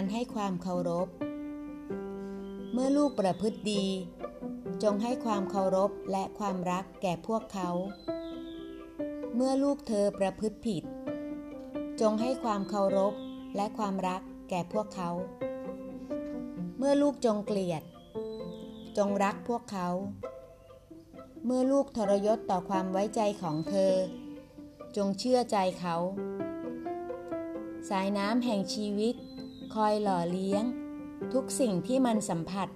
การให้ความเคารพ เมื่อลูกประพฤติดี จงให้ความเคารพและความรักแก่พวกเขา เมื่อลูกเธอประพฤติผิด จงให้ความเคารพและความรักแก่พวกเขา เมื่อลูกจงเกลียด จงรักพวกเขา เมื่อลูกทรยศต่อความไว้ใจของเธอ จงเชื่อใจเขา สายน้ำแห่งชีวิต คอยหล่อเลี้ยง ทุกสิ่งที่มันสัมผัส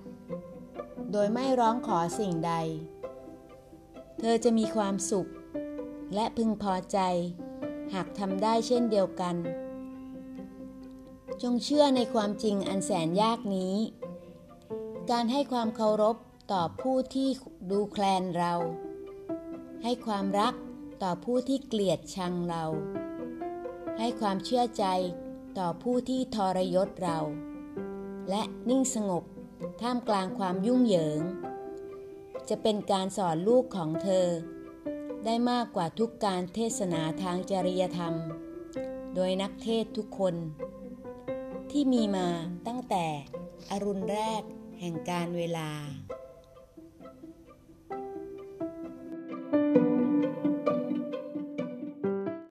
โดยไม่ร้องขอสิ่งใด เธอจะมีความสุข และพึงพอใจ หากทำได้เช่นเดียวกัน จงเชื่อในความจริงอันแสนยากนี้ การให้ความเคารพต่อผู้ที่ดูแคลนเรา ให้ความรักต่อผู้ที่เกลียดชังเรา ให้ความเชื่อใจ ต่อผู้ที่ทรยศเรา และนิ่งสงบท่ามกลางความยุ่งเหยิง จะเป็นการสอนลูกของเธอ ได้มากกว่าทุกการเทศนาทางจริยธรรม โดยนักเทศทุกคน ที่มีมาตั้งแต่อรุณแรกแห่งการเวลา